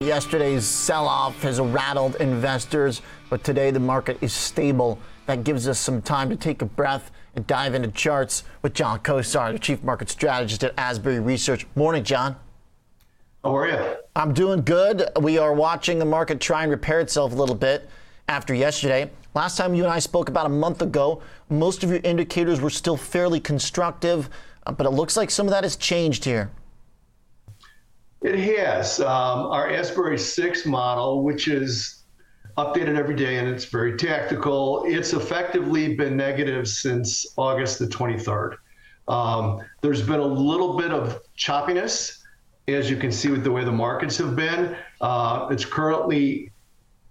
Yesterday's sell off has rattled investors, but today the market is stable. That gives us some time to take a breath and dive into charts with John Kosar, the Chief Market Strategist at Asbury Research. Morning, John. How are you? I'm doing good. We are watching the market try and repair itself a little bit after yesterday. Last time you and I spoke about a month ago, most of your indicators were still fairly constructive, uh, but it looks like some of that has changed here. It has. Um, our Asbury 6 model, which is updated every day and it's very tactical, it's effectively been negative since August the 23rd. Um, there's been a little bit of choppiness, as you can see with the way the markets have been. Uh, it's currently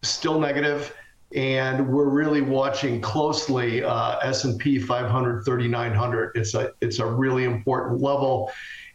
still negative, and we're really watching closely uh, S&P 500 3900. It's a it's a really important level,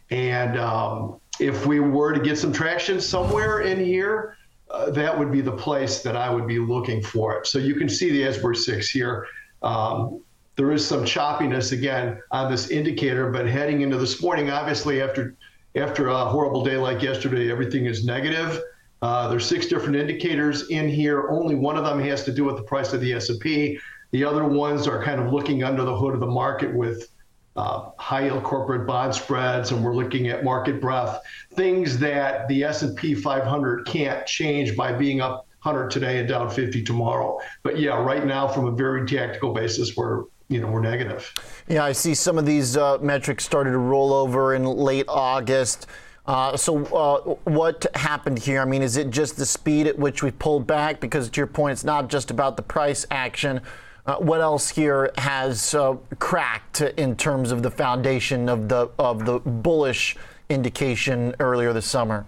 and um, if we were to get some traction somewhere in here, uh, that would be the place that I would be looking for it. So you can see the Asbury 6 here. Um, there is some choppiness again on this indicator, but heading into this morning, obviously after after a horrible day like yesterday, everything is negative. Uh, there's six different indicators in here. Only one of them has to do with the price of the S&P. The other ones are kind of looking under the hood of the market with uh, high yield corporate bond spreads, and we're looking at market breadth, things that the S&P 500 can't change by being up 100 today and down 50 tomorrow. But yeah, right now, from a very tactical basis, we're you know we're negative. Yeah, I see some of these uh, metrics started to roll over in late August. Uh, so, uh, what happened here? I mean, is it just the speed at which we pulled back? Because to your point, it's not just about the price action. Uh, what else here has uh, cracked in terms of the foundation of the of the bullish indication earlier this summer?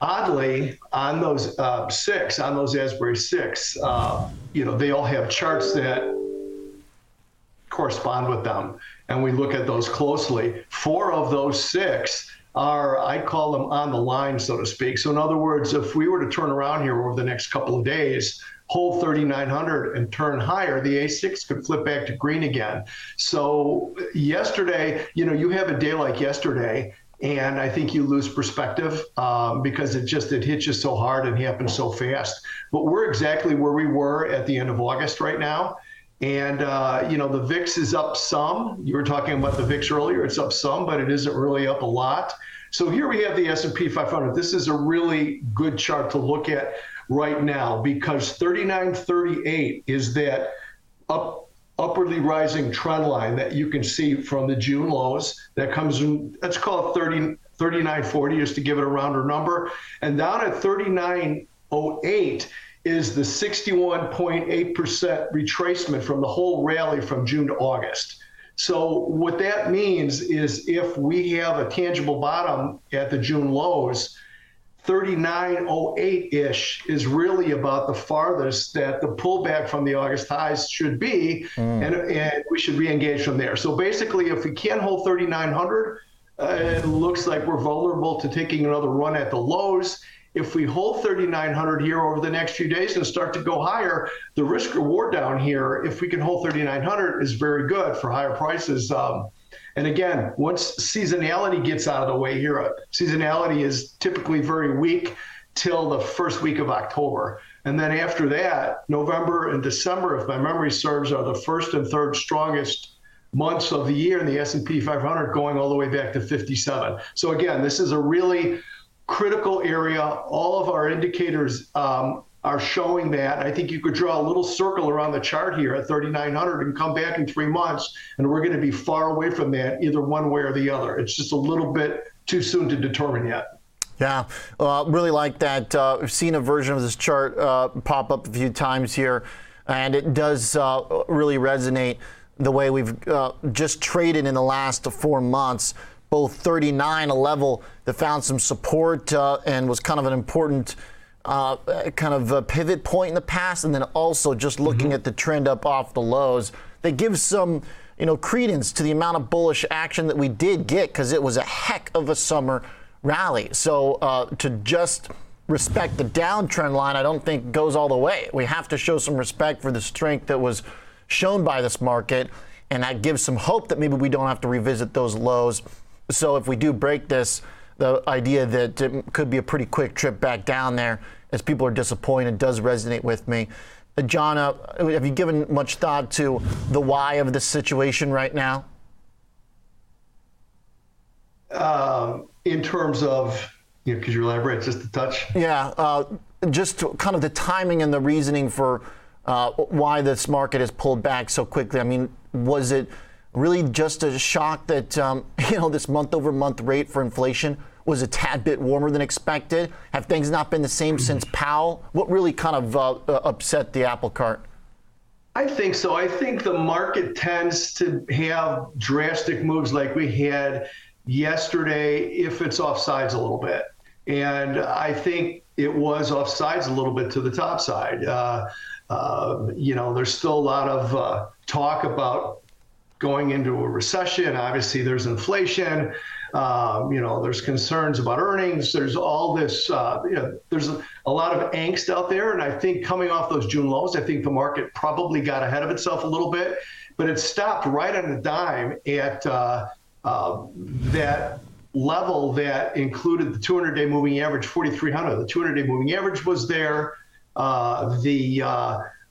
Oddly, on those uh, six, on those Asbury six, uh, you know, they all have charts that correspond with them, and we look at those closely. Four of those six are, I call them on the line, so to speak. So, in other words, if we were to turn around here over the next couple of days hold 3900 and turn higher, the A6 could flip back to green again. So yesterday, you know, you have a day like yesterday, and I think you lose perspective um, because it just it hits you so hard and happens so fast. But we're exactly where we were at the end of August right now. And uh, you know the VIX is up some. You were talking about the VIX earlier; it's up some, but it isn't really up a lot. So here we have the S&P 500. This is a really good chart to look at right now because 3938 is that up upwardly rising trend line that you can see from the June lows that comes in let's call it 30 3940 just to give it a rounder number and down at 3908 is the 61.8% retracement from the whole rally from June to August. So what that means is if we have a tangible bottom at the June lows, 3908 ish is really about the farthest that the pullback from the August highs should be, mm. and, and we should re engage from there. So basically, if we can't hold 3900, uh, it looks like we're vulnerable to taking another run at the lows. If we hold 3,900 here over the next few days and start to go higher, the risk reward down here, if we can hold 3,900, is very good for higher prices. Um, and again, once seasonality gets out of the way here, seasonality is typically very weak till the first week of October. And then after that, November and December, if my memory serves, are the first and third strongest months of the year in the S&P 500 going all the way back to 57. So again, this is a really critical area. All of our indicators um, are showing that. I think you could draw a little circle around the chart here at 3,900 and come back in three months, and we're going to be far away from that, either one way or the other. It's just a little bit too soon to determine yet. Yeah, uh, really like that. Uh, we've seen a version of this chart uh, pop up a few times here, and it does uh, really resonate the way we've uh, just traded in the last four months. Both 39, a level that found some support uh, and was kind of an important uh, kind of a pivot point in the past, and then also just looking mm-hmm. at the trend up off the lows, that gives some you know credence to the amount of bullish action that we did get because it was a heck of a summer rally. So uh, to just respect the downtrend line, I don't think goes all the way. We have to show some respect for the strength that was shown by this market, and that gives some hope that maybe we don't have to revisit those lows. So if we do break this, the idea that it could be a pretty quick trip back down there as people are disappointed does resonate with me. Uh, John, uh, have you given much thought to the why of this situation right now? Um, in terms of, you know, could you elaborate just a touch? Yeah, uh, just kind of the timing and the reasoning for uh, why this market has pulled back so quickly. I mean, was it really just a shock that um, you know this month-over-month rate for inflation was a tad bit warmer than expected? Have things not been the same since Powell? What really kind of uh, uh, upset the apple cart? I think so. I think the market tends to have drastic moves like we had yesterday if it's offsides a little bit. And I think it was offsides a little bit to the top side. Uh, uh, you know, there's still a lot of uh, talk about going into a recession. Obviously, there's inflation. Um, you know, there's concerns about earnings. There's all this. Uh, you know, there's a, a, lot of angst out there, and I think coming off those June lows, I think the market probably got ahead of itself a little bit, but it stopped right on the dime at uh, uh, that level that included the 200-day moving average, 4,300. The 200-day moving average was there. Uh, the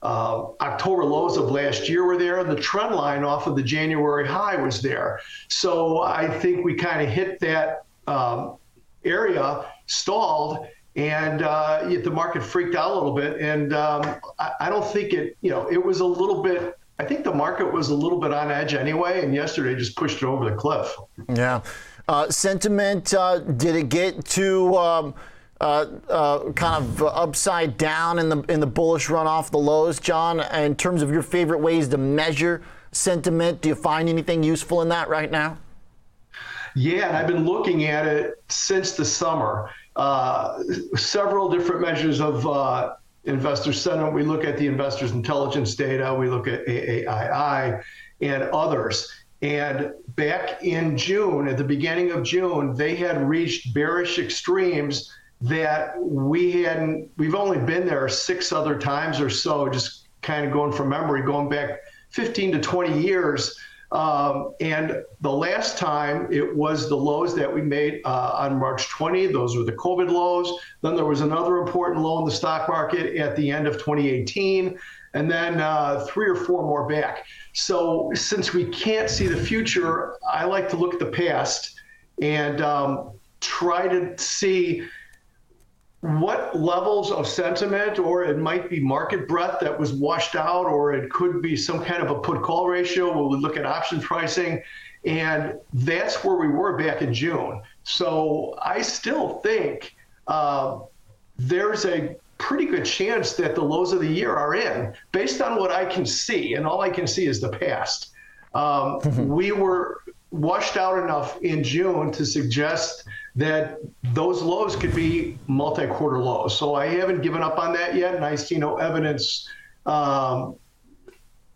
uh, October lows of last year were there, and the trend line off of the January high was there. So I think we kind of hit that um, area, stalled, and uh, the market freaked out a little bit. And um, I, I, don't think it, you know, it was a little bit. I think the market was a little bit on edge anyway, and yesterday just pushed it over the cliff. Yeah. Uh, sentiment, uh, did it get to? Um uh, uh, kind of upside down in the in the bullish run off the lows, John. In terms of your favorite ways to measure sentiment, do you find anything useful in that right now? Yeah, I've been looking at it since the summer. Uh, several different measures of uh, investor sentiment. We look at the investors' intelligence data. We look at AAII and others. And back in June, at the beginning of June, they had reached bearish extremes that we hadn't, we've only been there six other times or so, just kind of going from memory, going back 15 to 20 years. Um, and the last time it was the lows that we made uh, on March 20. Those were the COVID lows. Then there was another important low in the stock market at the end of 2018, and then uh, three or four more back. So since we can't see the future, I like to look at the past and um, try to see what levels of sentiment, or it might be market breadth that was washed out, or it could be some kind of a put call ratio where we look at option pricing. And that's where we were back in June. So I still think uh, there's a pretty good chance that the lows of the year are in based on what I can see. And all I can see is the past. Um, we were washed out enough in June to suggest that those lows could be multi-quarter lows. So I haven't given up on that yet, and I see no evidence um,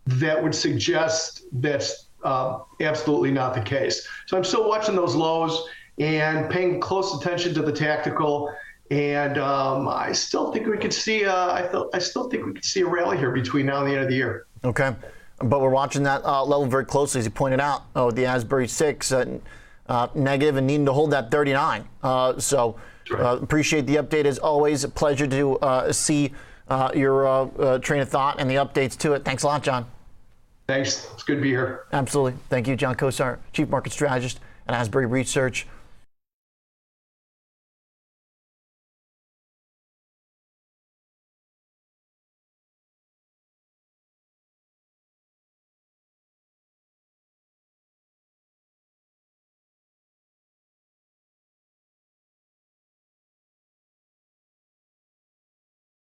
that would suggest that's uh, absolutely not the case. So I'm still watching those lows and paying close attention to the tactical. And um, I still think we could see. Uh, I, th- I still think we could see a rally here between now and the end of the year. Okay, but we're watching that uh, level very closely, as you pointed out. Oh, the Asbury six. Uh, uh, negative and needing to hold that 39. Uh, so uh, appreciate the update as always. A pleasure to uh, see uh, your uh, train of thought and the updates to it. Thanks a lot, John. Thanks. It's good to be here. Absolutely. Thank you, John Kosar, Chief Market Strategist at Asbury Research.